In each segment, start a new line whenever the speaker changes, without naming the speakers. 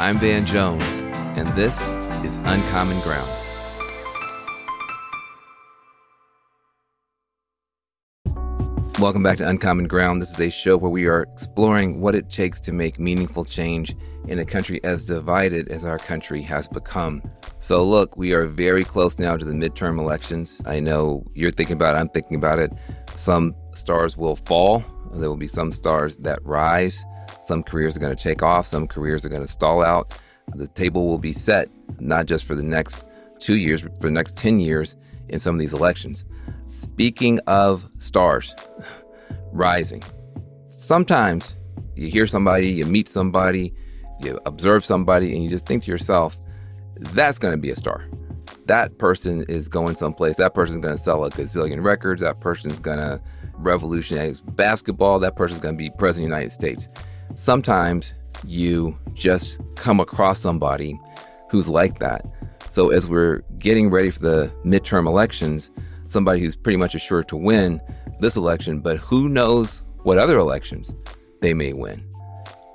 I'm Van Jones, and this is Uncommon Ground. Welcome back to Uncommon Ground. This is a show where we are exploring what it takes to make meaningful change in a country as divided as our country has become. So, look, we are very close now to the midterm elections. I know you're thinking about it, I'm thinking about it. Some stars will fall, there will be some stars that rise. Some careers are going to take off, some careers are going to stall out. The table will be set, not just for the next two years, but for the next 10 years in some of these elections. Speaking of stars rising, sometimes you hear somebody, you meet somebody, you observe somebody, and you just think to yourself, that's going to be a star. That person is going someplace. That person's going to sell a gazillion records. That person's going to revolutionize basketball. That person's going to be president of the United States. Sometimes you just come across somebody who's like that. So as we're getting ready for the midterm elections, somebody who's pretty much assured to win this election, but who knows what other elections they may win,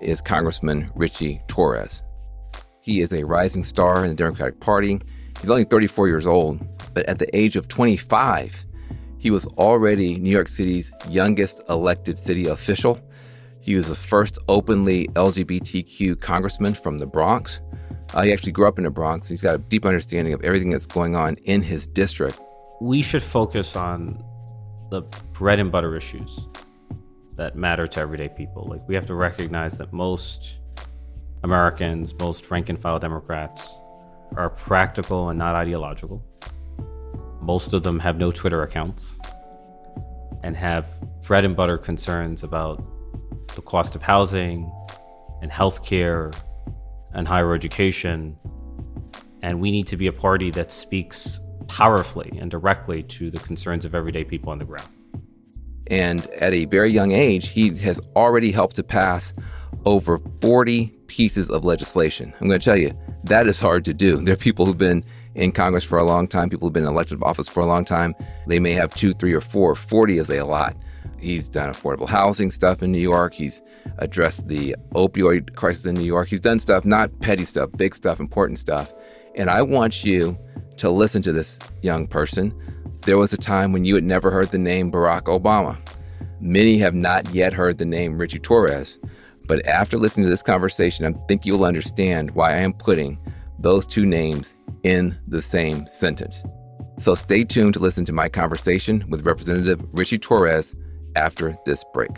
is Congressman Ritchie Torres. He is a rising star in the Democratic Party. He's only 34 years old, but at the age of 25, he was already New York City's youngest elected city official. He was the first openly LGBTQ congressman from the Bronx. Uh, he actually grew up in the Bronx. He's got a deep understanding of everything that's going on in his district.
We should focus on the bread and butter issues that matter to everyday people. Like, we have to recognize that most Americans, most rank and file Democrats, are practical and not ideological. Most of them have no Twitter accounts and have bread and butter concerns about the cost of housing and healthcare and higher education. And we need to be a party that speaks powerfully and directly to the concerns of everyday people on the ground.
And at a very young age, he has already helped to pass over 40 pieces of legislation. I'm going to tell you, that is hard to do. There are people who've been in Congress for a long time, people who've been in elected office for a long time. They may have two, three, or four. 40 is a lot. He's done affordable housing stuff in New York. He's addressed the opioid crisis in New York. He's done stuff, not petty stuff, big stuff, important stuff. And I want you to listen to this young person. There was a time when you had never heard the name Barack Obama. Many have not yet heard the name Ritchie Torres. But after listening to this conversation, I think you'll understand why I am putting those two names in the same sentence. So stay tuned to listen to my conversation with Representative Ritchie Torres after this break.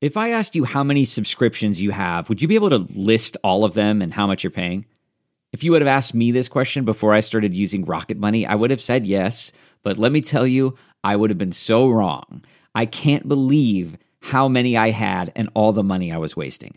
If I asked you how many subscriptions you have, would you be able to list all of them and how much you're paying? If you would have asked me this question before I started using Rocket Money, I would have said yes. But let me tell you, I would have been so wrong. I can't believe how many I had and all the money I was wasting.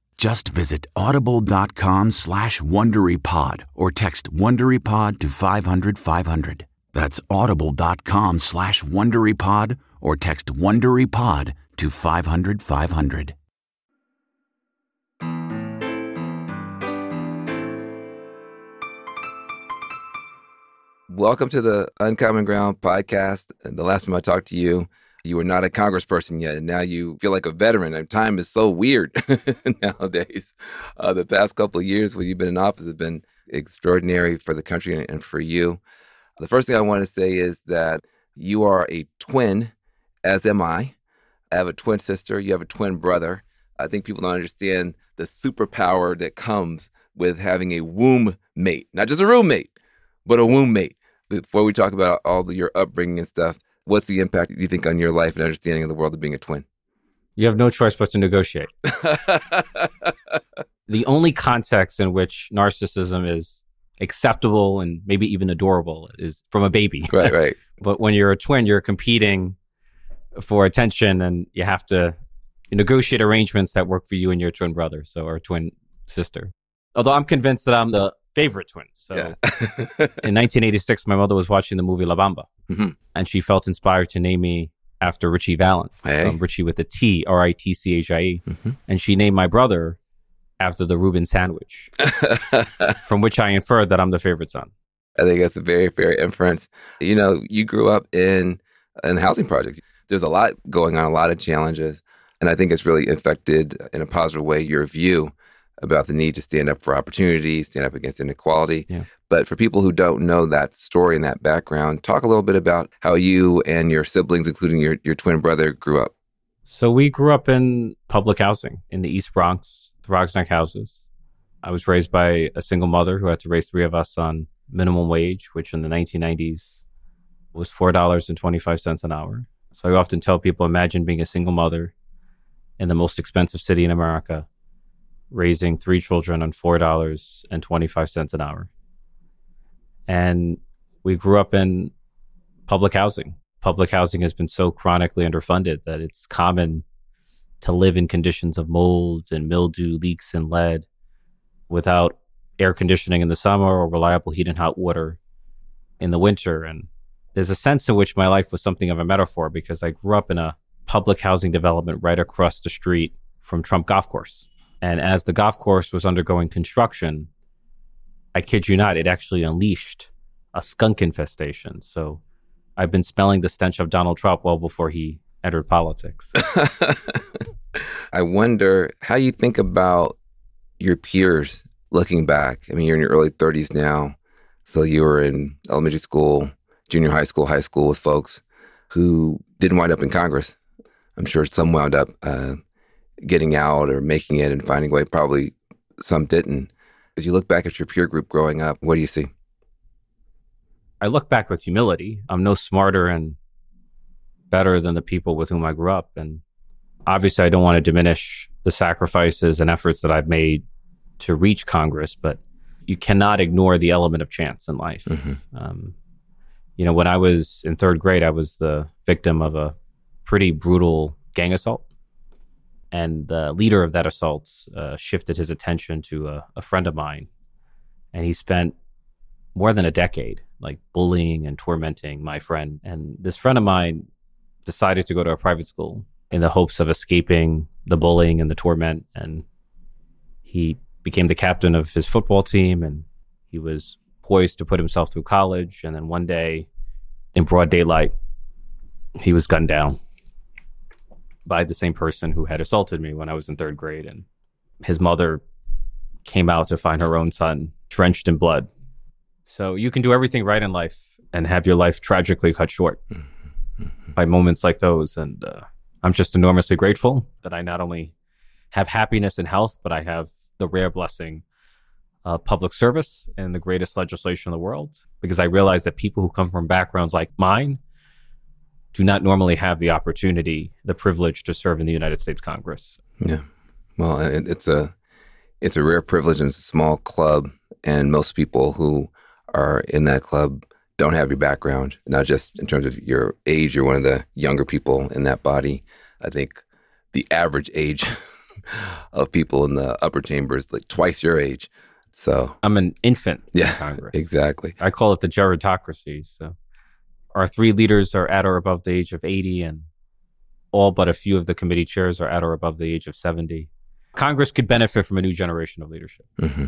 Just visit audible.com slash WonderyPod or text WonderyPod to 500, 500. That's audible.com slash WonderyPod or text WonderyPod to 500, 500.
Welcome to the Uncommon Ground podcast. And the last time I talked to you, you were not a congressperson yet, and now you feel like a veteran. And time is so weird nowadays. Uh, the past couple of years when you've been in office have been extraordinary for the country and for you. The first thing I want to say is that you are a twin, as am I. I have a twin sister. You have a twin brother. I think people don't understand the superpower that comes with having a womb mate, not just a roommate, but a womb mate. Before we talk about all the, your upbringing and stuff, what's the impact you think on your life and understanding of the world of being a twin?
You have no choice but to negotiate. the only context in which narcissism is acceptable and maybe even adorable is from a baby.
right, right.
but when you're a twin, you're competing for attention and you have to negotiate arrangements that work for you and your twin brother, so or twin sister. Although I'm convinced that I'm the favorite twin. So
Yeah.
in 1986, my mother was watching the movie La Bamba,
Mhm.
and she felt inspired to name me after Ritchie Valens,
Hey.
um, Ritchie with a T, R I T C H I E,
Mhm.
and she named my brother after the Reuben sandwich, from which I inferred that I'm the favorite son.
I think that's a very fair inference. You know, you grew up in in housing projects. There's a lot going on, a lot of challenges, and I think it's really affected in a positive way your view about the need to stand up for opportunity, stand up against inequality.
Yeah.
But for people who don't know that story and that background, talk a little bit about how you and your siblings, including your, your twin brother, grew up.
So we grew up in public housing in the East Bronx, the Throggs Neck houses. I was raised by a single mother who had to raise three of us on minimum wage, which in the 1990s was $4.25 an hour. So I often tell people imagine being a single mother in the most expensive city in America, raising three children on $4.25 an hour. And we grew up in public housing. Public housing has been so chronically underfunded that it's common to live in conditions of mold and mildew, leaks, and lead without air conditioning in the summer or reliable heat and hot water in the winter. And there's a sense in which my life was something of a metaphor because I grew up in a public housing development right across the street from Trump Golf Course. And as the golf course was undergoing construction, I kid you not, it actually unleashed a skunk infestation. So I've been smelling the stench of Donald Trump well before he entered politics.
I wonder how you think about your peers looking back. I mean, you're in your early 30s now. So you were in elementary school, junior high school, high school with folks who didn't wind up in Congress. I'm sure some wound up uh, getting out or making it and finding a way. Probably some didn't. As you look back at your peer group growing up, what do you see?
I look back with humility. I'm no smarter and better than the people with whom I grew up. And obviously, I don't want to diminish the sacrifices and efforts that I've made to reach Congress, but you cannot ignore the element of chance in life.
Mhm.
Um, you know, when I was in third grade, I was the victim of a pretty brutal gang assault. And the leader of that assault uh, shifted his attention to a, a friend of mine. And he spent more than a decade like bullying and tormenting my friend. And this friend of mine decided to go to a private school in the hopes of escaping the bullying and the torment. And he became the captain of his football team and he was poised to put himself through college. And then one day, in broad daylight, he was gunned down by the same person who had assaulted me when I was in third grade. And his mother came out to find her own son drenched in blood. So you can do everything right in life and have your life tragically cut short by moments like those. And uh, I'm just enormously grateful that I not only have happiness and health, but I have the rare blessing of public service and the greatest legislation in the world because I realize that people who come from backgrounds like mine do not normally have the opportunity, the privilege to serve in the United States Congress.
Yeah. Well, it, it's a it's a rare privilege and it's a small club, and most people who are in that club don't have your background, not just in terms of your age, you're one of the younger people in that body. I think the average age of people in the upper chamber is like twice your age. So
I'm an infant
yeah,
in Congress.
exactly.
I call it the gerontocracy. So our three leaders are at or above the age of 80, and all but a few of the committee chairs are at or above the age of 70. Congress could benefit from a new generation of leadership.
hmm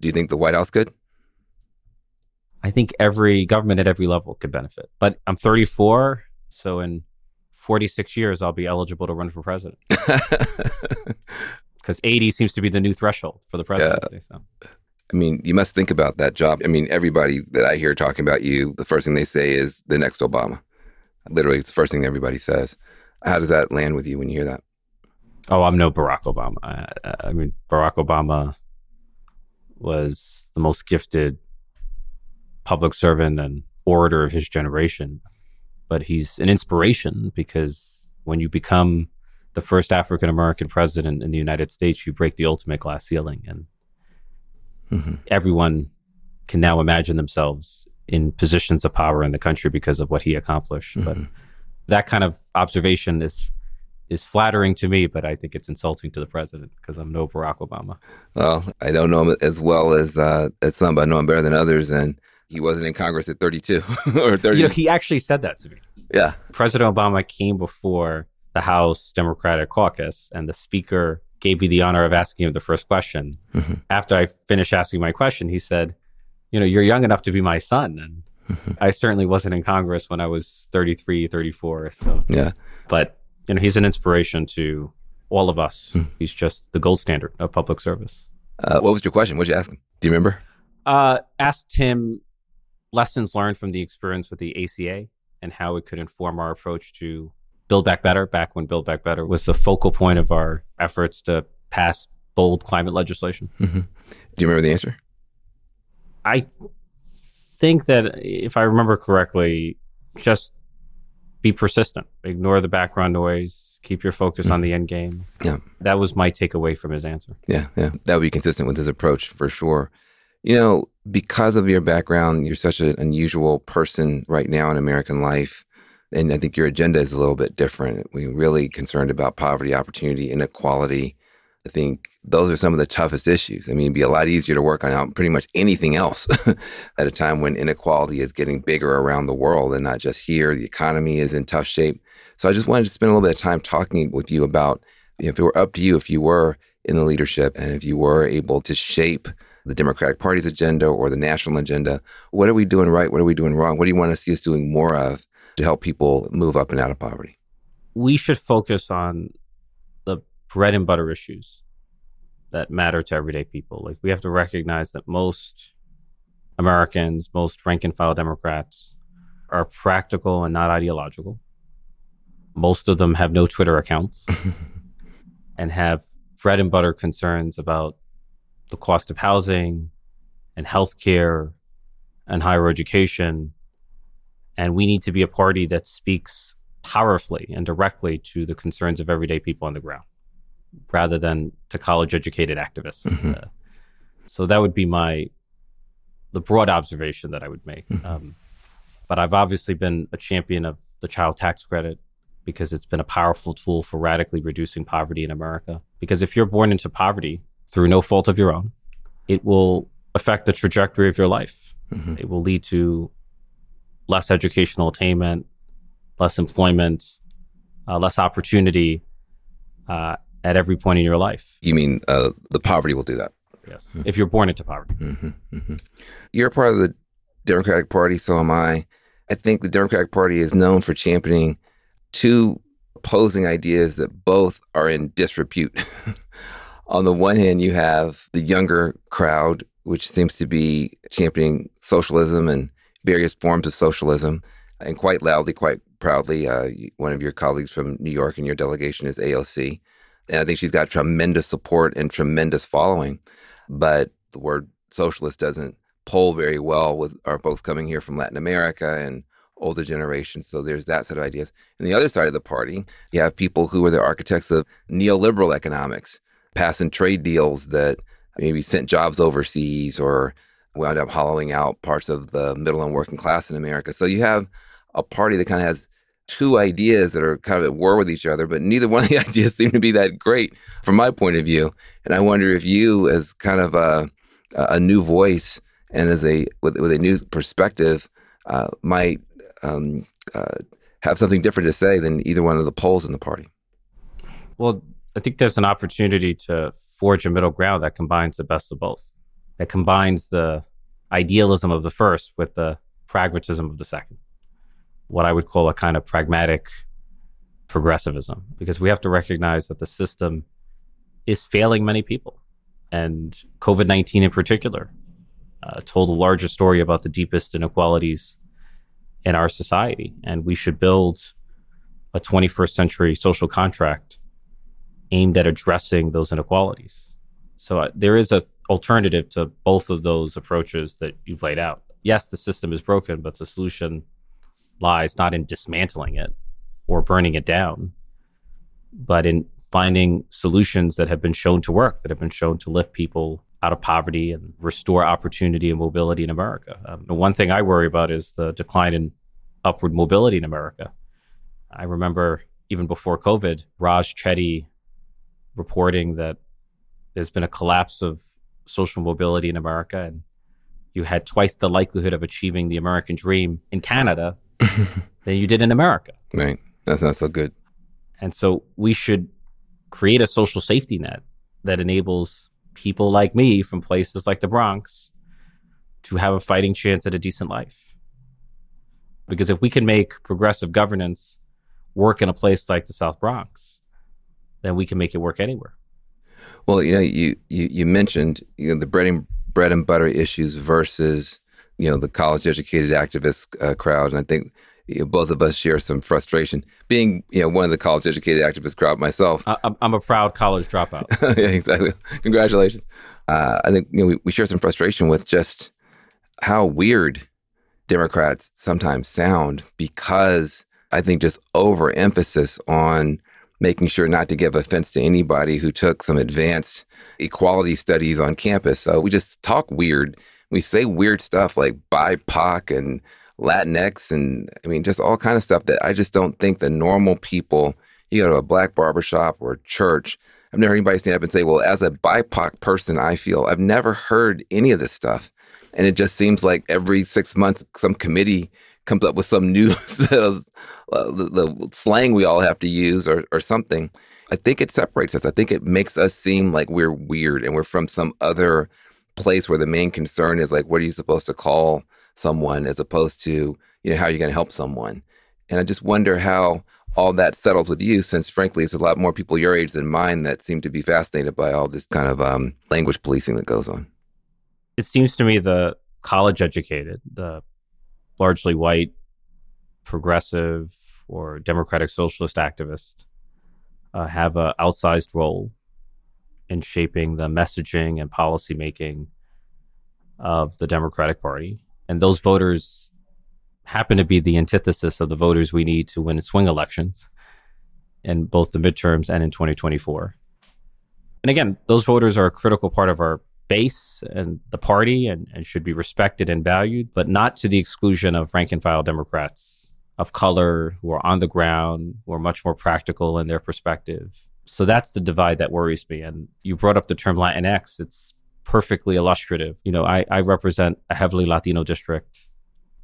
Do you think the White House could?
I think every government at every level could benefit. But I'm 34, so in 46 years, I'll be eligible to run for president because 80 seems to be the new threshold for the presidency. So
I mean, you must think about that job. I mean, everybody that I hear talking about you, the first thing they say is the next Obama. Literally, it's the first thing everybody says. How does that land with you when you hear that?
Oh, I'm no Barack Obama. I, I mean, Barack Obama was the most gifted public servant and orator of his generation, but he's an inspiration because when you become the first African American president in the United States, you break the ultimate glass ceiling, and
Mhm.
everyone can now imagine themselves in positions of power in the country because of what he accomplished. But
Mhm.
that kind of observation is is flattering to me, but I think it's insulting to the president because I'm no Barack Obama.
Well, I don't know him as well as uh, as some, but I know him better than others. And he wasn't in Congress at 32 or 30.
You know, he actually said that to me.
yeah.
President Obama came before the House Democratic Caucus, and the Speaker gave me the honor of asking him the first question.
Mhm.
After I finished asking my question, he said, You know, you're young enough to be my son. And I certainly wasn't in Congress when I was 33, 34. So,
Yeah.
but, you know, he's an inspiration to all of us.
Hmm.
He's just the gold standard of public service.
Uh, what was your question? What did you ask him? Do you remember?
Uh, asked him lessons learned from the experience with the ACA and how it could inform our approach to Build Back Better, back when Build Back Better was the focal point of our efforts to pass bold climate legislation.
hmm Do you remember the answer?
I th- think that if I remember correctly, just be persistent, ignore the background noise, keep your focus on the end game.
Yeah.
That was my takeaway from his answer.
Yeah, yeah. That would be consistent with his approach for sure. You know, because of your background, you're such an unusual person right now in American life. And I think your agenda is a little bit different. We're really concerned about poverty, opportunity, inequality. I think those are some of the toughest issues. I mean, it'd be a lot easier to work on pretty much anything else at a time when inequality is getting bigger around the world and not just here. The economy is in tough shape. So I just wanted to spend a little bit of time talking with you about you know, if it were up to you, if you were in the leadership and if you were able to shape the Democratic Party's agenda or the national agenda, what are we doing right? What are we doing wrong? What do you want to see us doing more of to help people move up and out of poverty?
we should focus on the bread and butter issues that matter to everyday people. Like we have to recognize that most Americans, most rank and file Democrats are practical and not ideological. Most of them have no Twitter accounts and have bread and butter concerns about the cost of housing and healthcare and higher education. And we need to be a party that speaks powerfully and directly to the concerns of everyday people on the ground rather than to college educated activists.
Mhm.
Uh, so that would be my the broad observation that I would make.
Mhm.
Um, but I've obviously been a champion of the child tax credit because it's been a powerful tool for radically reducing poverty in America. Because if you're born into poverty through no fault of your own, it will affect the trajectory of your life.
Mhm.
It will lead to less educational attainment, less employment, uh, less opportunity uh, at every point in your life.
You mean uh, the poverty will do that?
Yes, if you're born into poverty.
hmm hmm You're part of the Democratic Party, so am I. I think the Democratic Party is known for championing two opposing ideas that both are in disrepute. On the one hand, you have the younger crowd, which seems to be championing socialism and various forms of socialism, and quite loudly, quite proudly. Uh, one of your colleagues from New York in your delegation is AOC. And I think she's got tremendous support and tremendous following. But the word socialist doesn't poll very well with our folks coming here from Latin America and older generations. So there's that set of ideas. And the other side of the party, you have people who are the architects of neoliberal economics, passing trade deals that maybe sent jobs overseas or wound up hollowing out parts of the middle and working class in America. So you have a party that kind of has two ideas that are kind of at war with each other, but neither one of the ideas seem to be that great from my point of view. And I wonder if you, as kind of a, a new voice and as a with, with a new perspective, uh, might um, uh, have something different to say than either one of the poles in the party.
Well, I think there's an opportunity to forge a middle ground that combines the best of both, that combines the idealism of the first with the pragmatism of the second. What I would call a kind of pragmatic progressivism, because we have to recognize that the system is failing many people. And COVID 19 in particular uh, told a larger story about the deepest inequalities in our society. And we should build a 21st century social contract aimed at addressing those inequalities. So uh, there is a alternative to both of those approaches that you've laid out. Yes, the system is broken, but the solution lies not in dismantling it or burning it down, but in finding solutions that have been shown to work, that have been shown to lift people out of poverty and restore opportunity and mobility in America. Um, the one thing I worry about is the decline in upward mobility in America. I remember even before COVID, Raj Chetty reporting that there's been a collapse of social mobility in America and you had twice the likelihood of achieving the American dream in Canada than you did in America.
Right. That's not so good.
And so we should create a social safety net that enables people like me from places like the Bronx to have a fighting chance at a decent life. Because if we can make progressive governance work in a place like the South Bronx, then we can make it work anywhere.
Well, you know, you you, you mentioned you know the bread and bread and butter issues versus you know the college educated activist uh, crowd, and I think you know, both of us share some frustration. Being you know one of the college educated activist crowd myself,
I, am a proud college dropout.
yeah, exactly. Congratulations. Uh, I think you know we, we share some frustration with just how weird Democrats sometimes sound because I think just overemphasis on making sure not to give offense to anybody who took some advanced equality studies on campus. So we just talk weird. We say weird stuff like BIPOC and Latinx and I mean just all kind of stuff that I just don't think the normal people. You go to a black barbershop or church. I've never heard anybody stand up and say, "Well, as a BIPOC person, I feel." I've never heard any of this stuff, and it just seems like every six months some committee comes up with some new uh, the, the, slang we all have to use or, or something. I think it separates us. I think it makes us seem like we're weird and we're from some other place where the main concern is like, what are you supposed to call someone as opposed to, you know, how are you going to help someone? And I just wonder how all that settles with you, since frankly, it's a lot more people your age than mine that seem to be fascinated by all this kind of um, language policing that goes on.
It seems to me the college educated, the largely white, progressive, or democratic socialist activists uh, have an outsized role in shaping the messaging and policy making of the Democratic Party. And those voters happen to be the antithesis of the voters we need to win swing elections in both the midterms and in 2024. And again, those voters are a critical part of our base and the party and, and should be respected and valued, but not to the exclusion of rank and file Democrats of color who are on the ground, who are much more practical in their perspective. So that's the divide that worries me. And you brought up the term Latinx. It's perfectly illustrative. You know, I, I represent a heavily Latino district.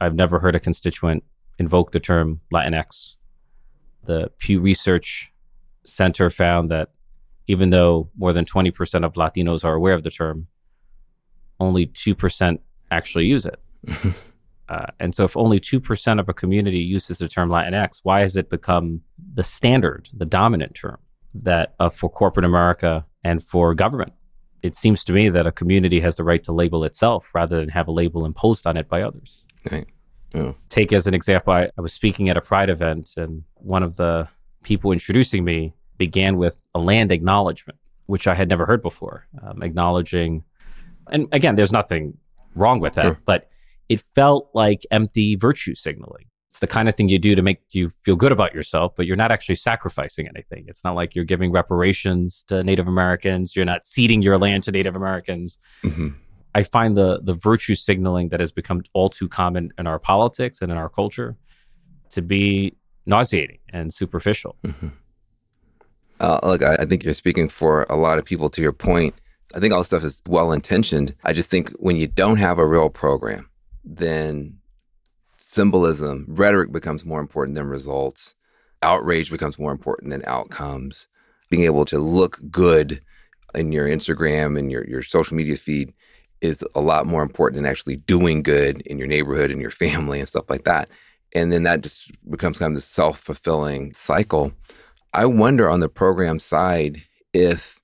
I've never heard a constituent invoke the term Latinx. The Pew Research Center found that even though more than 20% of Latinos are aware of the term, only 2% actually use it. uh, and so, if only 2% of a community uses the term Latinx, why has it become the standard, the dominant term that uh, for corporate America and for government? It seems to me that a community has the right to label itself rather than have a label imposed on it by others.
Right. Oh.
Take as an example, I, I was speaking at a Pride event, and one of the people introducing me began with a land acknowledgement, which I had never heard before, um, acknowledging. And again, there's nothing wrong with that, sure. but it felt like empty virtue signaling. It's the kind of thing you do to make you feel good about yourself, but you're not actually sacrificing anything. It's not like you're giving reparations to Native Americans. You're not ceding your land to Native Americans. Mm-hmm. I find the the virtue signaling that has become all too common in our politics and in our culture to be nauseating and superficial.
Mm-hmm. Uh, look, I, I think you're speaking for a lot of people. To your point, I think all this stuff is well intentioned. I just think when you don't have a real program, then symbolism, rhetoric becomes more important than results. Outrage becomes more important than outcomes. Being able to look good in your Instagram and your, your social media feed is a lot more important than actually doing good in your neighborhood and your family and stuff like that. And then that just becomes kind of this self fulfilling cycle. I wonder on the program side if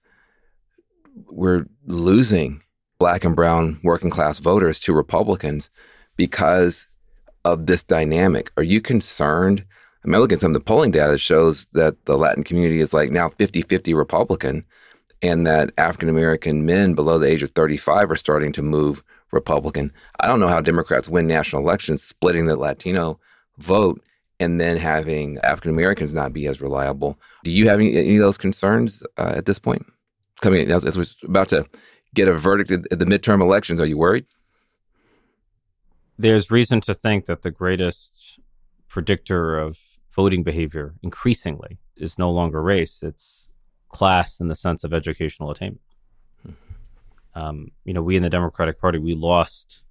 we're losing black and brown working class voters to Republicans because of this dynamic. Are you concerned? I mean, look at some of the polling data shows that the Latin community is like now 50 50 Republican and that African American men below the age of 35 are starting to move Republican. I don't know how Democrats win national elections, splitting the Latino vote and then having African Americans not be as reliable. Do you have any, any of those concerns uh, at this point? Coming as, as we're about to get a verdict at the midterm elections, are you worried?
There's reason to think that the greatest predictor of voting behavior increasingly is no longer race, it's class in the sense of educational attainment. Mm-hmm. Um, you know, we in the Democratic Party, we lost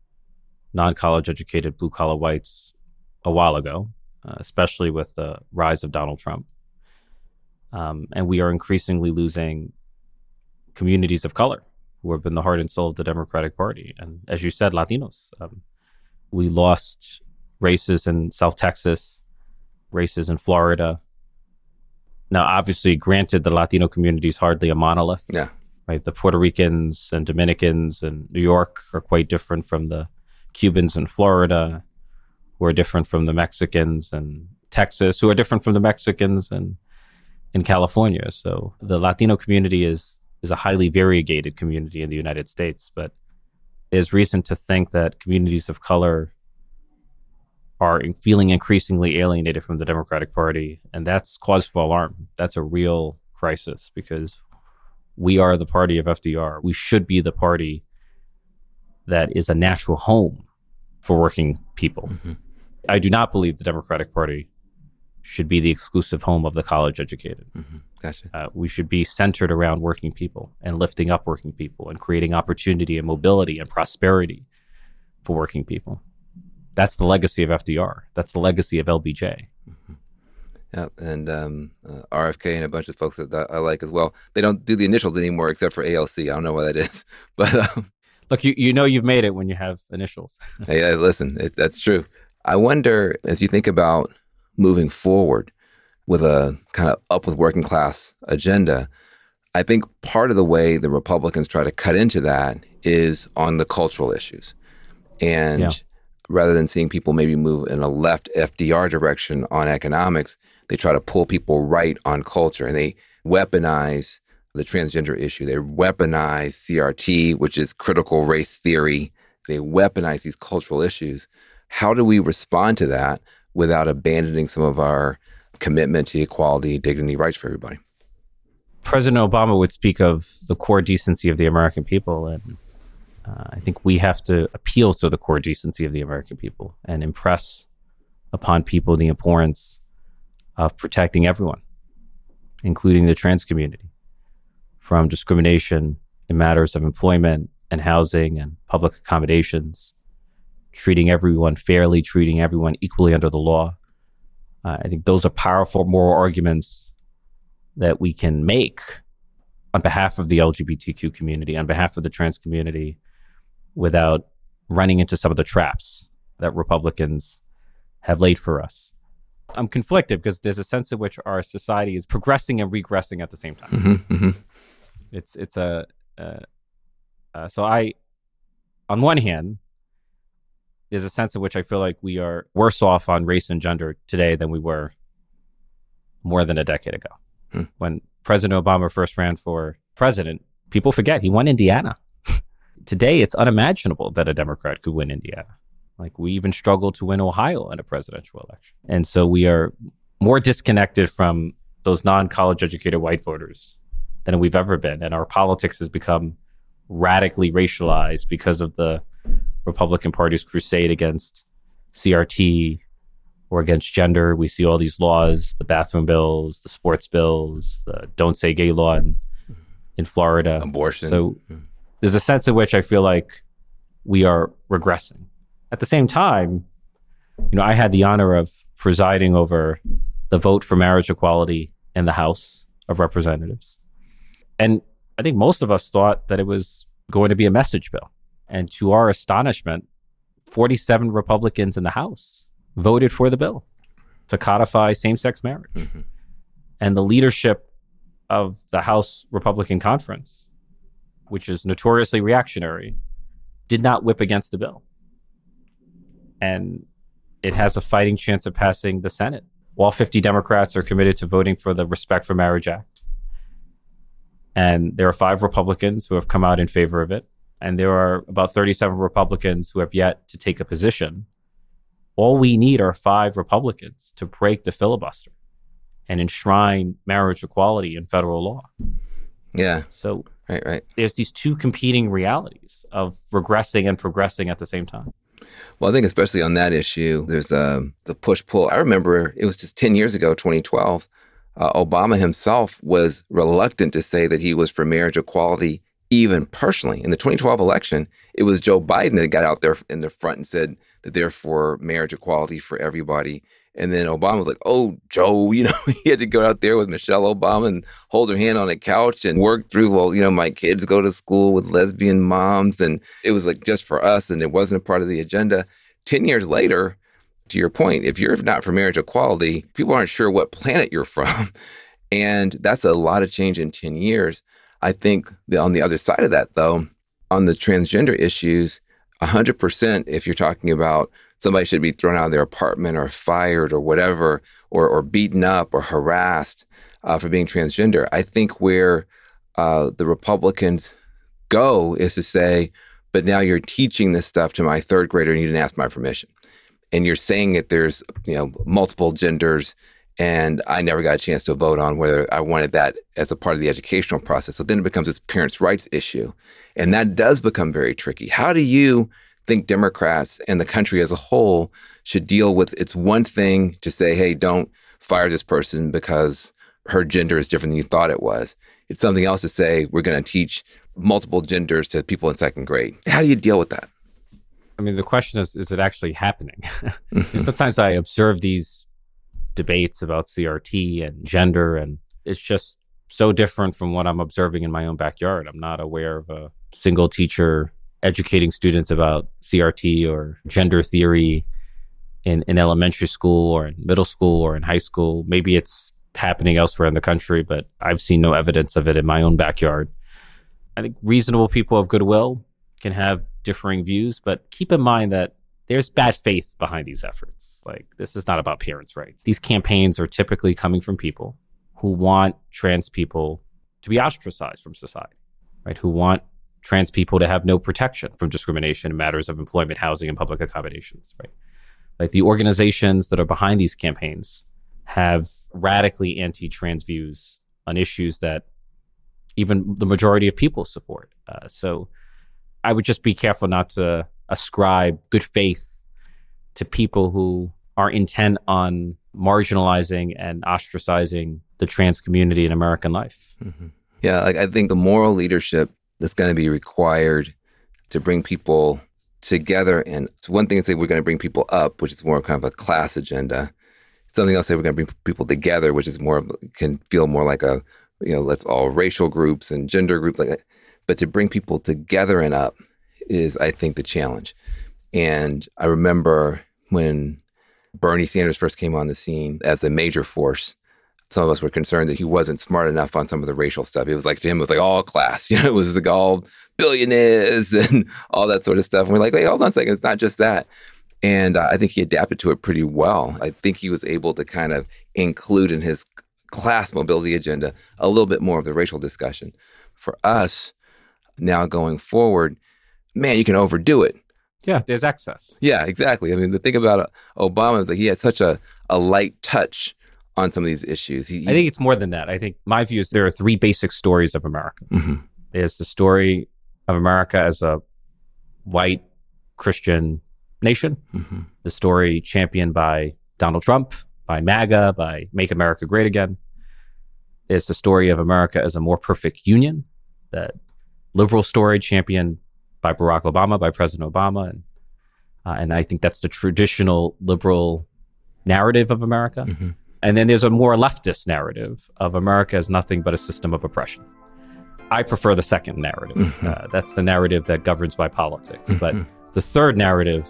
non college educated blue collar whites a while ago, uh, especially with the rise of Donald Trump. Um, and we are increasingly losing communities of color who have been the heart and soul of the Democratic Party. And as you said, Latinos. Um, we lost races in South Texas, races in Florida. Now, obviously, granted, the Latino community is hardly a monolith.
Yeah.
Right. The Puerto Ricans and Dominicans and New York are quite different from the Cubans in Florida who are different from the Mexicans and Texas, who are different from the Mexicans and in California. So the Latino community is is a highly variegated community in the United States, but there's reason to think that communities of color are feeling increasingly alienated from the Democratic Party, and that's cause for alarm. That's a real crisis because we are the party of FDR. We should be the party that is a natural home for working people. Mm-hmm. I do not believe the Democratic Party should be the exclusive home of the college educated.
Mm-hmm. Gotcha.
Uh, we should be centered around working people and lifting up working people and creating opportunity and mobility and prosperity for working people. That's the legacy of FDR. That's the legacy of LBJ.
Mm-hmm. Yeah, and um, uh, RFK and a bunch of folks that, that, I like as well. They don't do the initials anymore except for AOC. I don't know what that is, but um,
look, you you know you've made it when you have initials.
hey, listen, it, that's true. I wonder as you think about moving forward with a kind of up with working class agenda. I think part of the way the Republicans try to cut into that is on the cultural issues. And yeah. rather than seeing people maybe move in a left FDR direction on economics, they try to pull people right on culture and they weaponize the transgender issue. They weaponize CRT, which is critical race theory. They weaponize these cultural issues. How do we respond to that without abandoning some of our commitment to equality, dignity, rights for everybody?
President Obama would speak of the core decency of the American people. And uh, I think we have to appeal to the core decency of the American people and impress upon people the importance of protecting everyone, including the trans community, from discrimination in matters of employment and housing and public accommodations, treating everyone fairly, treating everyone equally under the law. Uh, I think those are powerful moral arguments that we can make on behalf of the LGBTQ community, on behalf of the trans community, without running into some of the traps that Republicans have laid for us. I'm conflicted because there's a sense in which our society is progressing and regressing at the same time. Mm-hmm, mm-hmm. It's it's a uh, uh, so I, on one hand, there's a sense in which I feel like we are worse off on race and gender today than we were more than a decade ago. Hmm. When President Obama first ran for president, people forget he won Indiana. today, it's unimaginable that a Democrat could win Indiana. Like we even struggled to win Ohio in a presidential election. And so we are more disconnected from those non college educated white voters than we've ever been. And our politics has become radically racialized because of the Republican Party's crusade against CRT or against gender. We see all these laws, the bathroom bills, the sports bills, the don't say gay law in, in Florida.
Abortion.
So there's a sense in which I feel like we are regressing. At the same time, you know, I had the honor of presiding over the vote for marriage equality in the House of Representatives. And I think most of us thought that it was going to be a message bill. And to our astonishment, 47 Republicans in the House voted for the bill to codify same sex marriage.
Mm-hmm.
And the leadership of the House Republican Conference, which is notoriously reactionary, did not whip against the bill. And it has a fighting chance of passing the Senate. while 50 Democrats are committed to voting for the Respect for Marriage Act. And there are five Republicans who have come out in favor of it. And there are about 37 Republicans who have yet to take a position. All we need are five Republicans to break the filibuster and enshrine marriage equality in federal law.
Yeah.
So
right, right.
There's these two competing realities of regressing and progressing at the same time.
Well, I think especially on that issue, there's uh, the push pull. I remember it was just 10 years ago, 2012. Uh, Obama himself was reluctant to say that he was for marriage equality, even personally. In the 2012 election, it was Joe Biden that got out there in the front and said that they're for marriage equality for everybody. And then Obama was like, "Oh, Joe, you know, he had to go out there with Michelle Obama and hold her hand on a couch and work through. Well, you know, my kids go to school with lesbian moms, and it was like just for us, and it wasn't a part of the agenda. Ten years later, to your point, if you're not for marriage equality, people aren't sure what planet you're from, and that's a lot of change in ten years. I think the, on the other side of that, though, on the transgender issues, hundred percent. If you're talking about somebody should be thrown out of their apartment or fired or whatever, or, or beaten up or harassed uh, for being transgender. I think where uh, the Republicans go is to say, but now you're teaching this stuff to my third grader and you didn't ask my permission. And you're saying that there's, you know, multiple genders and I never got a chance to vote on whether I wanted that as a part of the educational process. So then it becomes this parents' rights issue. And that does become very tricky. How do you think Democrats and the country as a whole should deal with it's one thing to say, hey, don't fire this person because her gender is different than you thought it was. It's something else to say, we're going to teach multiple genders to people in second grade. How do you deal with that?
I mean, the question is, is it actually happening? Mm-hmm. Sometimes I observe these debates about CRT and gender, and it's just so different from what I'm observing in my own backyard. I'm not aware of a single teacher educating students about CRT or gender theory in, in elementary school or in middle school or in high school. Maybe it's happening elsewhere in the country, but I've seen no evidence of it in my own backyard. I think reasonable people of goodwill can have differing views, but keep in mind that there's bad faith behind these efforts. Like, this is not about parents' rights. These campaigns are typically coming from people who want trans people to be ostracized from society, right? Who want trans people to have no protection from discrimination in matters of employment, housing, and public accommodations, right? Like the organizations that are behind these campaigns have radically anti trans views on issues that even the majority of people support. Uh, so I would just be careful not to ascribe good faith to people who are intent on marginalizing and ostracizing the trans community in American life.
Mm-hmm. Yeah, like I think the moral leadership that's going to be required to bring people together. And one thing to say we're going to bring people up, which is more kind of a class agenda. Something else say we're going to bring people together, which is more can feel more like a you know let's all racial groups and gender groups like that. But to bring people together and up is, I think, the challenge. And I remember when Bernie Sanders first came on the scene as a major force some of us were concerned that he wasn't smart enough on some of the racial stuff. It was like to him, it was like all class, you know, it was like all billionaires and all that sort of stuff. And we're like, wait, hold on a second, it's not just that. And uh, I think he adapted to it pretty well. I think he was able to kind of include in his class mobility agenda a little bit more of the racial discussion. For us, now going forward, man, you can overdo it.
Yeah, there's excess.
Yeah, exactly. I mean, the thing about uh, Obama is like he had such a, a light touch on some of these issues. He,
I think it's more than that. I think my view is there are three basic stories of America.
Mm-hmm.
There's the story of America as a white Christian nation. Mm-hmm. The story championed by Donald Trump, by MAGA, by Make America Great Again. is the story of America as a more perfect union, that liberal story championed by Barack Obama, by President Obama. And, uh, and I think that's the traditional liberal narrative of America. Mm-hmm. And then there's a more leftist narrative of America as nothing but a system of oppression. I prefer the second narrative. Mm-hmm. Uh, that's the narrative that governs by politics. Mm-hmm. But the third narrative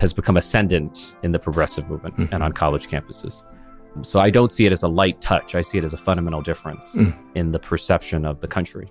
has become ascendant in the progressive movement mm-hmm. and on college campuses. So I don't see it as a light touch. I see it as a fundamental difference mm. in the perception of the country.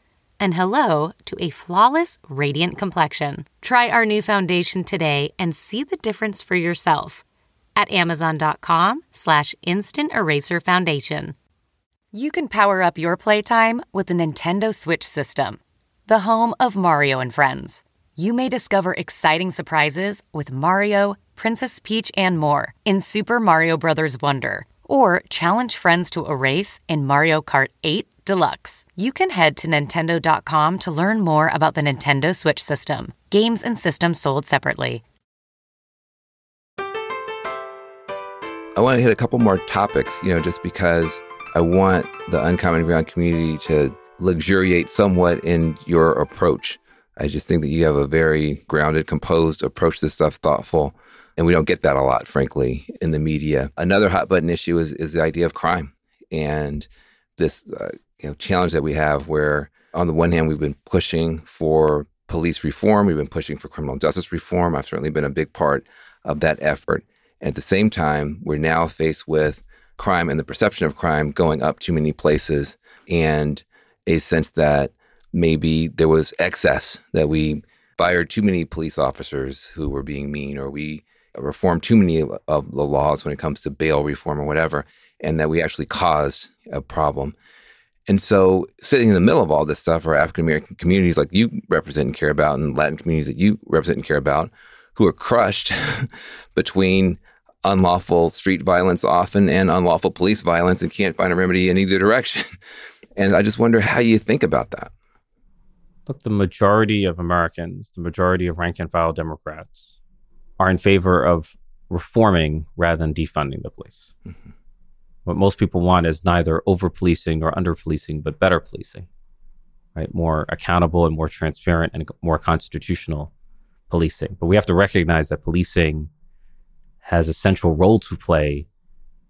and hello to a flawless, radiant complexion. Try our new foundation today and see the difference for yourself at amazon.com slash instant eraser foundation. You can power up your playtime with the Nintendo Switch system, the home of Mario and Friends. You may discover exciting surprises with Mario, Princess Peach, and more in Super Mario Bros. Wonder, or challenge friends to a race in Mario Kart 8 Deluxe. You can head to Nintendo.com to learn more about the Nintendo Switch system. Games and systems sold separately.
I want to hit a couple more topics, you know, just because I want the Uncommon Ground community to luxuriate somewhat in your approach. I just think that you have a very grounded, composed approach to stuff, thoughtful. And we don't get that a lot, frankly, in the media. Another hot button issue is, is the idea of crime and this uh, you know challenge that we have where on the one hand we've been pushing for police reform we've been pushing for criminal justice reform i've certainly been a big part of that effort at the same time we're now faced with crime and the perception of crime going up too many places and a sense that maybe there was excess that we fired too many police officers who were being mean or we reformed too many of, of the laws when it comes to bail reform or whatever and that we actually caused a problem and so, sitting in the middle of all this stuff are African American communities like you represent and care about, and Latin communities that you represent and care about, who are crushed between unlawful street violence often and unlawful police violence and can't find a remedy in either direction. and I just wonder how you think about that.
Look, the majority of Americans, the majority of rank and file Democrats, are in favor of reforming rather than defunding the police. Mm-hmm. What most people want is neither over policing or under policing, but better policing, right? More accountable and more transparent and more constitutional policing. But we have to recognize that policing has a central role to play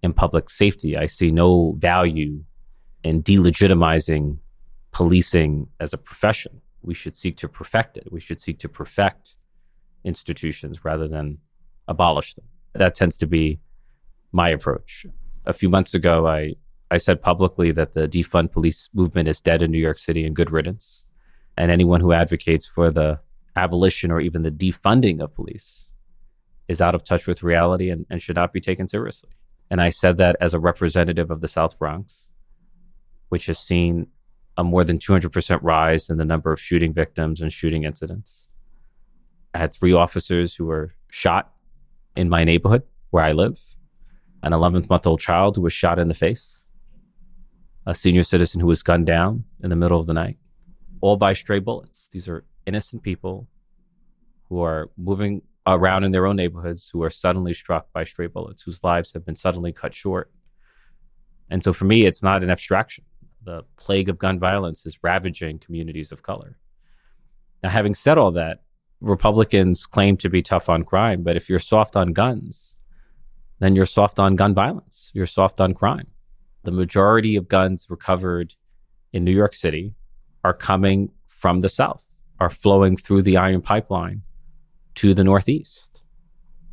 in public safety. I see no value in delegitimizing policing as a profession. We should seek to perfect it. We should seek to perfect institutions rather than abolish them. That tends to be my approach a few months ago, I, I said publicly that the defund police movement is dead in New York City and good riddance. And anyone who advocates for the abolition or even the defunding of police is out of touch with reality and, and should not be taken seriously. And I said that as a representative of the South Bronx, which has seen a more than 200% rise in the number of shooting victims and shooting incidents. I had three officers who were shot in my neighborhood where I live an 11 month old child who was shot in the face, a senior citizen who was gunned down in the middle of the night, all by stray bullets. These are innocent people who are moving around in their own neighborhoods who are suddenly struck by stray bullets, whose lives have been suddenly cut short. And so for me, it's not an abstraction. The plague of gun violence is ravaging communities of color. Now, having said all that, Republicans claim to be tough on crime, but if you're soft on guns, then you're soft on gun violence. You're soft on crime. The majority of guns recovered in New York City are coming from the South, are flowing through the iron pipeline to the Northeast.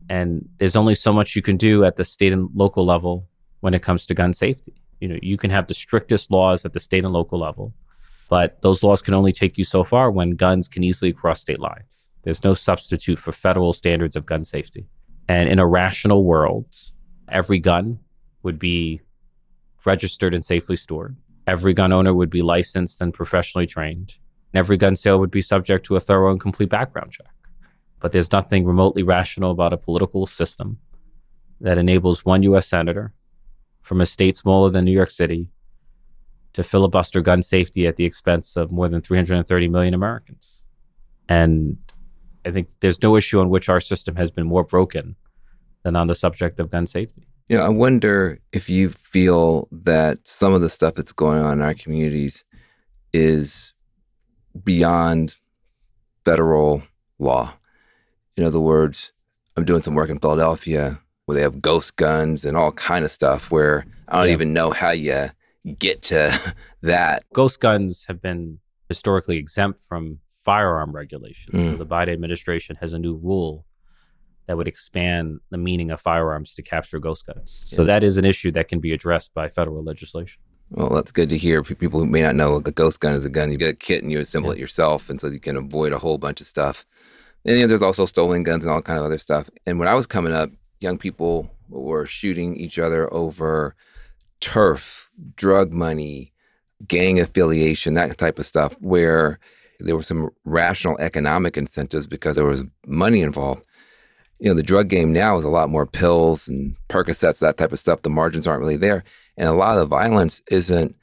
And there's only so much you can do at the state and local level when it comes to gun safety. You know, you can have the strictest laws at the state and local level. But those laws can only take you so far when guns can easily cross state lines. There's no substitute for federal standards of gun safety. And in a rational world, every gun would be registered and safely stored. Every gun owner would be licensed and professionally trained. And every gun sale would be subject to a thorough and complete background check. But there's nothing remotely rational about a political system that enables one U.S. senator from a state smaller than New York City to filibuster gun safety at the expense of more than 330 million Americans. And I think there's no issue on which our system has been more broken than on the subject of gun safety.
You know, I wonder if you feel that some of the stuff that's going on in our communities is beyond federal law. In other words, I'm doing some work in Philadelphia where they have ghost guns and all kind of stuff where I don't yeah. even know how you get to that.
Ghost guns have been historically exempt from firearm regulations. Mm. So the Biden administration has a new rule that would expand the meaning of firearms to capture ghost guns. So that is an issue that can be addressed by federal legislation.
Well, that's good to hear. People who may not know, a ghost gun is a gun. You get a kit and you assemble yeah. it yourself, and so you can avoid a whole bunch of stuff. And you know, there's also stolen guns and all kind of other stuff. And when I was coming up, young people were shooting each other over turf, drug money, gang affiliation, that type of stuff, where there were some rational economic incentives because there was money involved you know, the drug game now is a lot more pills and Percocets, that type of stuff. The margins aren't really there. And a lot of the violence isn't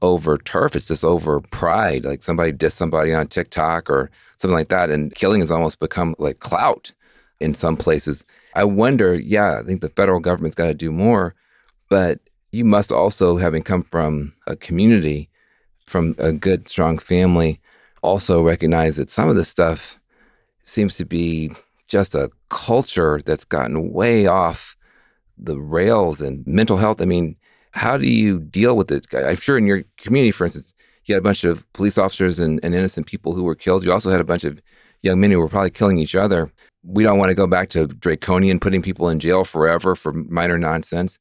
over turf, it's just over pride. Like somebody dissed somebody on TikTok or something like that. And killing has almost become like clout in some places. I wonder, yeah, I think the federal government's got to do more, but you must also, having come from a community, from a good, strong family, also recognize that some of this stuff seems to be just a culture that's gotten way off the rails and mental health. I mean, how do you deal with it? I'm sure in your community, for instance, you had a bunch of police officers and, and innocent people who were killed. You also had a bunch of young men who were probably killing each other. We don't want to go back to draconian putting people in jail forever for minor nonsense.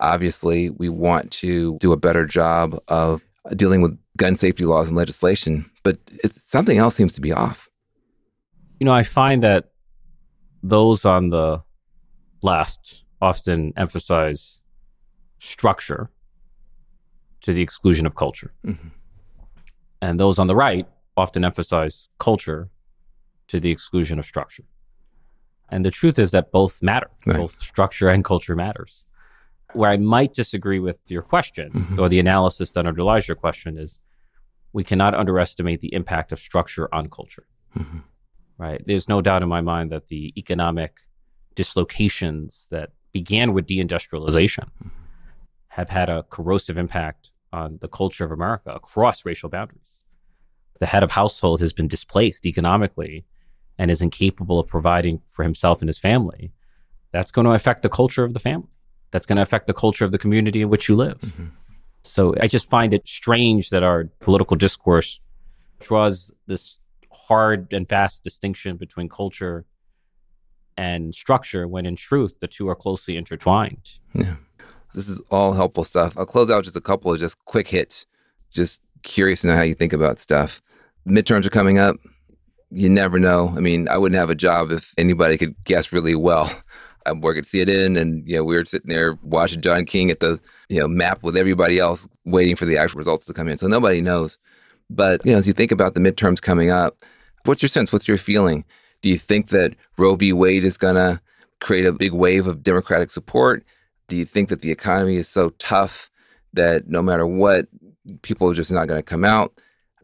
Obviously, we want to do a better job of dealing with gun safety laws and legislation, but something else seems to be off.
You know, I find that those on the left often emphasize structure to the exclusion of culture. Mm-hmm. And those on the right often emphasize culture to the exclusion of structure. And the truth is that both matter, right. both structure and culture matters. Where I might disagree with your question mm-hmm. or the analysis that underlies your question is we cannot underestimate the impact of structure on culture. Mm-hmm right? There's no doubt in my mind that the economic dislocations that began with deindustrialization have had a corrosive impact on the culture of America across racial boundaries. The head of household has been displaced economically and is incapable of providing for himself and his family. That's going to affect the culture of the family. That's going to affect the culture of the community in which you live. Mm-hmm. So I just find it strange that our political discourse draws this hard and fast distinction between culture and structure when in truth the two are closely intertwined.
Yeah. This is all helpful stuff. I'll close out just a couple of just quick hits. Just curious to know how you think about stuff. Midterms are coming up. You never know. I mean, I wouldn't have a job if anybody could guess really well. I'm working CNN and you know, we were sitting there watching John King at the you know map with everybody else waiting for the actual results to come in. So nobody knows. But you know, as you think about the midterms coming up, What's your sense? What's your feeling? Do you think that Roe v. Wade is going to create a big wave of Democratic support? Do you think that the economy is so tough that no matter what, people are just not going to come out?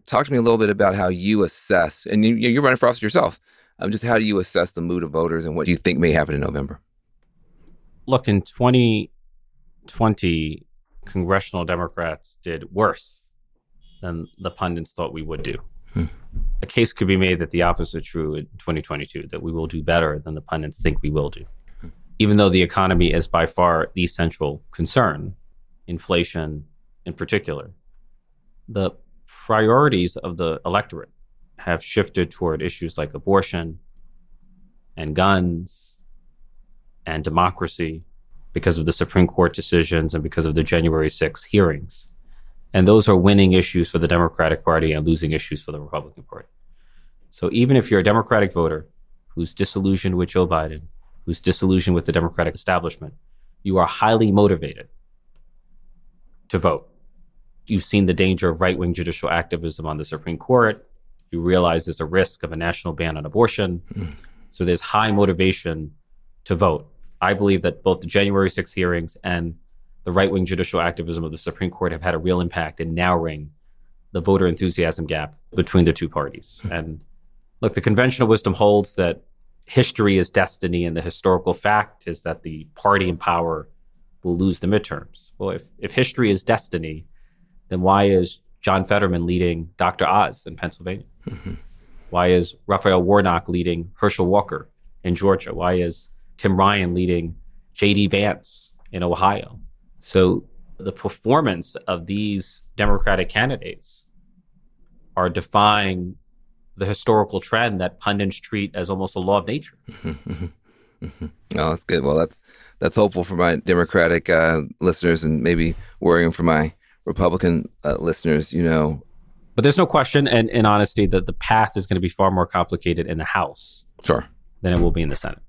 Talk to me a little bit about how you assess, and you, you're running for office yourself. Um, just how do you assess the mood of voters and what do you think may happen in November?
Look, in 2020, congressional Democrats did worse than the pundits thought we would do. Hmm a case could be made that the opposite is true in 2022, that we will do better than the pundits think we will do. Even though the economy is by far the central concern, inflation in particular, the priorities of the electorate have shifted toward issues like abortion and guns and democracy because of the Supreme Court decisions and because of the January 6th hearings. And those are winning issues for the Democratic Party and losing issues for the Republican Party. So even if you're a Democratic voter who's disillusioned with Joe Biden, who's disillusioned with the Democratic establishment, you are highly motivated to vote. You've seen the danger of right wing judicial activism on the Supreme Court. You realize there's a risk of a national ban on abortion. Mm. So there's high motivation to vote. I believe that both the January 6 hearings and the right wing judicial activism of the Supreme Court have had a real impact in narrowing the voter enthusiasm gap between the two parties. Mm. And look, the conventional wisdom holds that history is destiny, and the historical fact is that the party in power will lose the midterms. Well, if, if history is destiny, then why is John Fetterman leading Dr. Oz in Pennsylvania? Mm-hmm. Why is Raphael Warnock leading Herschel Walker in Georgia? Why is Tim Ryan leading J.D. Vance in Ohio? So the performance of these Democratic candidates are defying the historical trend that pundits treat as almost a law of nature.
Mm-hmm. Oh, that's good. Well, that's that's hopeful for my Democratic uh, listeners and maybe worrying for my Republican uh, listeners. You know,
but there's no question, and in honesty, that the path is going to be far more complicated in the House,
sure,
than it will be in the Senate.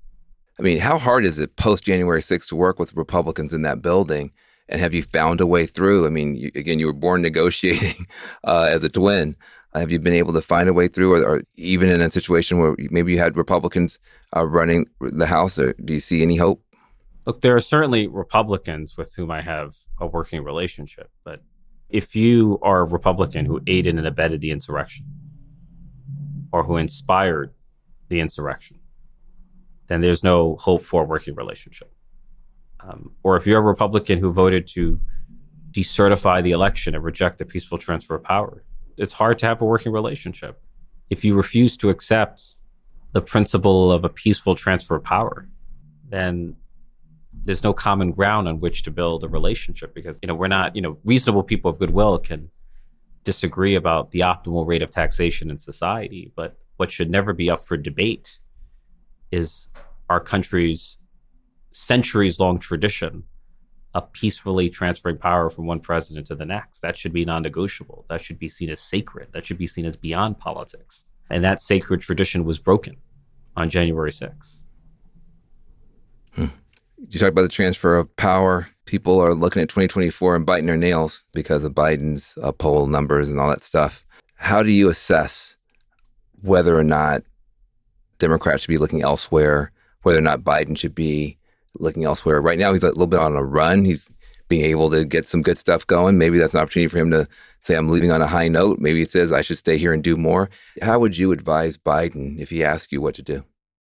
I mean, how hard is it post January 6th to work with Republicans in that building? And have you found a way through? I mean, you, again, you were born negotiating uh, as a twin. Have you been able to find a way through, or, or even in a situation where maybe you had Republicans uh, running the House? Or do you see any hope?
Look, there are certainly Republicans with whom I have a working relationship, but if you are a Republican who aided and abetted the insurrection or who inspired the insurrection, then there's no hope for a working relationship. Um, or if you're a Republican who voted to decertify the election and reject the peaceful transfer of power, it's hard to have a working relationship. If you refuse to accept the principle of a peaceful transfer of power, then there's no common ground on which to build a relationship because you know we're not you know reasonable people of goodwill can disagree about the optimal rate of taxation in society but what should never be up for debate is our country's centuries long tradition of peacefully transferring power from one president to the next. That should be non-negotiable. That should be seen as sacred. That should be seen as beyond politics. And that sacred tradition was broken on January 6th
you talk about the transfer of power. People are looking at 2024 and biting their nails because of Biden's uh, poll numbers and all that stuff. How do you assess whether or not Democrats should be looking elsewhere, whether or not Biden should be looking elsewhere? Right now, he's a little bit on a run. He's being able to get some good stuff going. Maybe that's an opportunity for him to say, I'm leaving on a high note. Maybe he says, I should stay here and do more. How would you advise Biden if he asked you what to do?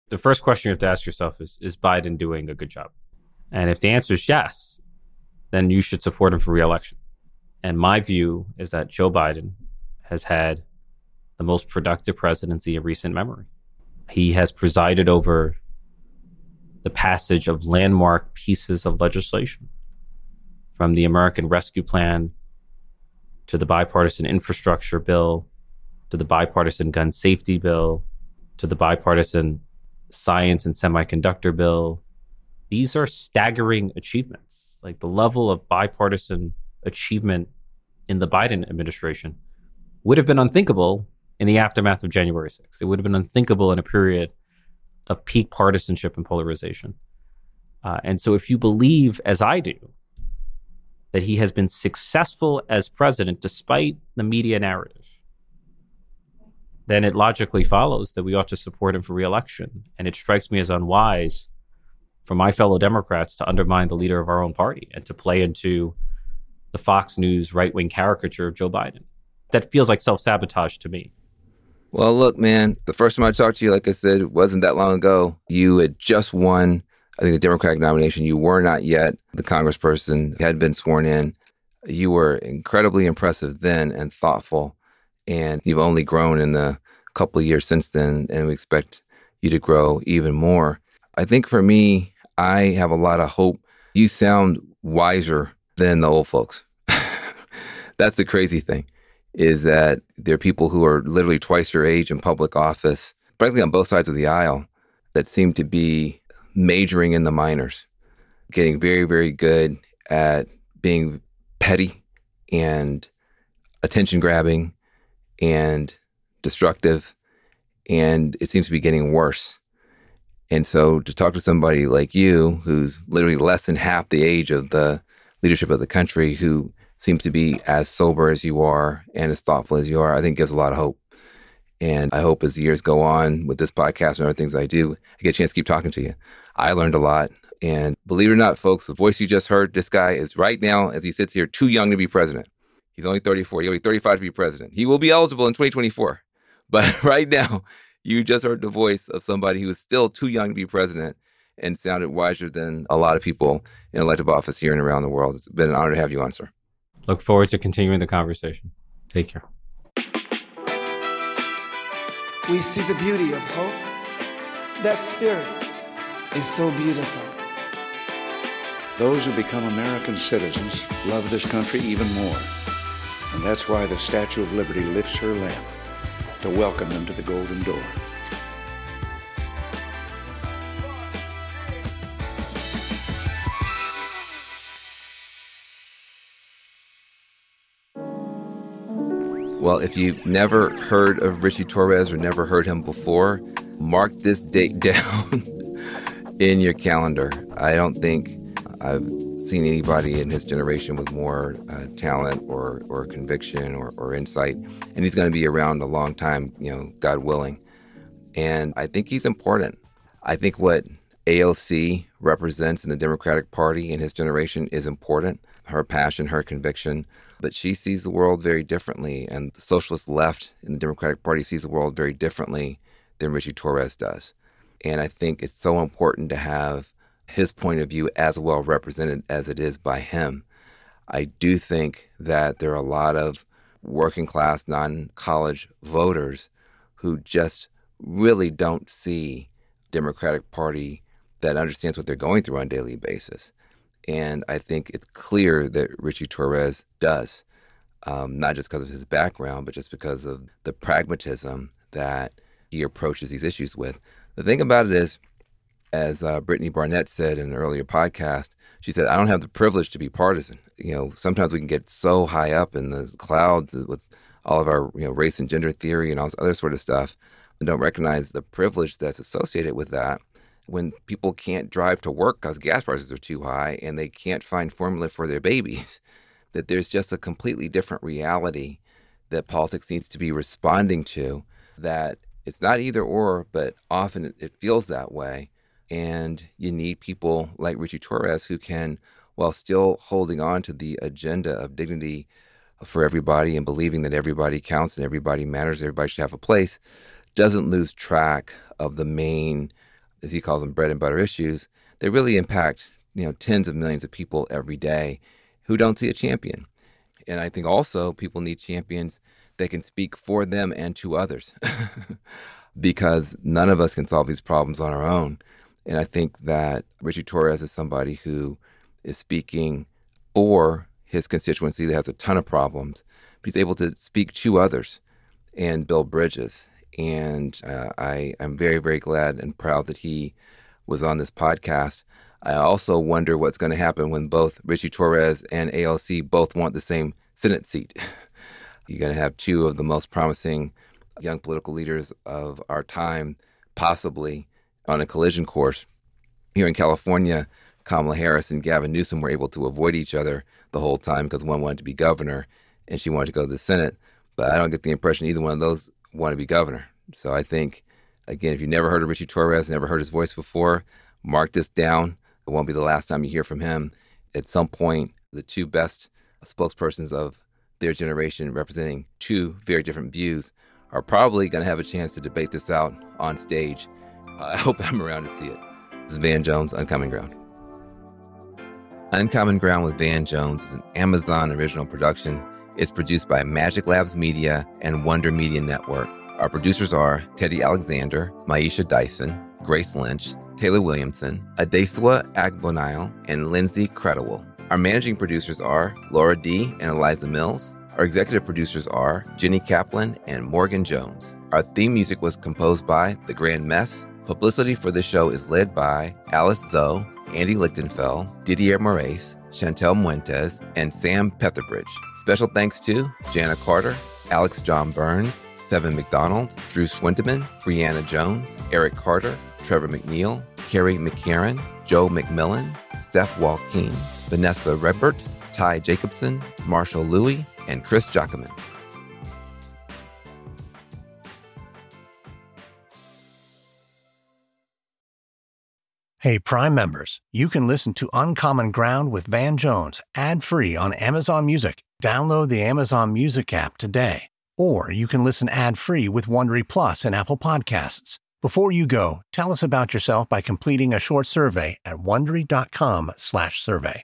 The first question you have to ask yourself is Is Biden doing a good job? And if the answer is yes, then you should support him for reelection. And my view is that Joe Biden has had the most productive presidency in recent memory. He has presided over the passage of landmark pieces of legislation from the American Rescue Plan to the bipartisan infrastructure bill to the bipartisan gun safety bill to the bipartisan science and semiconductor bill these are staggering achievements. Like the level of bipartisan achievement in the Biden administration would have been unthinkable in the aftermath of January 6th. It would have been unthinkable in a period of peak partisanship and polarization. Uh, and so, if you believe, as I do, that he has been successful as president despite the media narrative, then it logically follows that we ought to support him for reelection. And it strikes me as unwise for my fellow Democrats to undermine the leader of our own party and to play into the Fox News right wing caricature of Joe Biden. That feels like self sabotage to me.
Well, look, man, the first time I talked to you, like I said, wasn't that long ago. You had just won, I think, the Democratic nomination. You were not yet the congressperson, had been sworn in. You were incredibly impressive then and thoughtful. And you've only grown in the couple of years since then. And we expect you to grow even more. I think for me, I have a lot of hope. You sound wiser than the old folks. That's the crazy thing is that there are people who are literally twice your age in public office, frankly, on both sides of the aisle, that seem to be majoring in the minors, getting very, very good at being petty and attention grabbing and destructive. And it seems to be getting worse. And so to talk to somebody like you, who's literally less than half the age of the leadership of the country, who seems to be as sober as you are and as thoughtful as you are, I think gives a lot of hope. And I hope as the years go on with this podcast and other things I do, I get a chance to keep talking to you. I learned a lot. And believe it or not, folks, the voice you just heard, this guy is right now, as he sits here, too young to be president. He's only 34. He'll be 35 to be president. He will be eligible in 2024. But right now, you just heard the voice of somebody who is still too young to be president and sounded wiser than a lot of people in elective office here and around the world. It's been an honor to have you on, sir.
Look forward to continuing the conversation. Take care.
We see the beauty of hope. That spirit is so beautiful.
Those who become American citizens love this country even more. And that's why the Statue of Liberty lifts her lamp to welcome them to the Golden Door.
Well, if you've never heard of Ritchie Torres or never heard him before, mark this date down in your calendar. I don't think I've seen anybody in his generation with more uh, talent or, or conviction or, or insight. And he's going to be around a long time, you know, God willing. And I think he's important. I think what AOC represents in the Democratic Party in his generation is important her passion, her conviction. But she sees the world very differently, and the socialist left in the Democratic Party sees the world very differently than Ritchie Torres does. And I think it's so important to have his point of view as well represented as it is by him. I do think that there are a lot of working class, non college voters who just really don't see Democratic Party that understands what they're going through on a daily basis. And I think it's clear that Ritchie Torres does, um, not just because of his background, but just because of the pragmatism that he approaches these issues with. The thing about it is, as uh, Brittany Barnett said in an earlier podcast, she said, I don't have the privilege to be partisan. You know, sometimes we can get so high up in the clouds with all of our, you know, race and gender theory and all this other sort of stuff and don't recognize the privilege that's associated with that when people can't drive to work because gas prices are too high and they can't find formula for their babies, that there's just a completely different reality that politics needs to be responding to. That it's not either or, but often it, feels that way. And you need people like Ritchie Torres who can, while still holding on to the agenda of dignity for everybody and believing that everybody counts and everybody matters, everybody should have a place, doesn't lose track of the main as he calls them, bread and butter issues, they really impact you know tens of millions of people every day who don't see a champion. And I think also people need champions that can speak for them and to others, because none of us can solve these problems on our own. And I think that Ritchie Torres is somebody who is speaking for his constituency that has a ton of problems, but he's able to speak to others and build bridges and uh, I am very, very glad and proud that he was on this podcast. I also wonder what's going to happen when both Ritchie Torres and AOC both want the same Senate seat. You're going to have two of the most promising young political leaders of our time, possibly on a collision course. Here in California, Kamala Harris and Gavin Newsom were able to avoid each other the whole time because one wanted to be governor and she wanted to go to the Senate. But I don't get the impression either one of those want to be governor. So I think, again, if you never heard of Ritchie Torres, never heard his voice before, mark this down. It won't be the last time you hear from him. At some point, the two best spokespersons of their generation, representing two very different views, are probably going to have a chance to debate this out on stage. Uh, I hope I'm around to see it. This is Van Jones, Uncommon Ground. Uncommon Ground with Van Jones is an Amazon original production it's produced by Magic Labs Media and Wonder Media Network. Our producers are Teddy Alexander, Maisha Dyson, Grace Lynch, Taylor Williamson, Adeswa Agbonile, and Lindsay Credible. Our managing producers are Laura D. and Eliza Mills. Our executive producers are Jenny Kaplan and Morgan Jones. Our theme music was composed by The Grand Mess. Publicity for this show is led by Alice Zoe, Andy Lichtenfeld, Didier Moraes, Chantel Muentes, and Sam Petherbridge. Special thanks to Jana Carter, Alex John Burns, Seven McDonald, Drew Swindeman, Brianna Jones, Eric Carter, Trevor McNeil, Carrie McCarran, Joe McMillan, Steph Walkeen, Vanessa Redbert, Ty Jacobson, Marshall Louie, and Chris Jacquemin.
Hey, Prime members, you can listen to Uncommon Ground with Van Jones ad free on Amazon Music. Download the Amazon Music app today. Or you can listen ad free with Wondery Plus and Apple Podcasts. Before you go, tell us about yourself by completing a short survey at wondery.com/slash survey.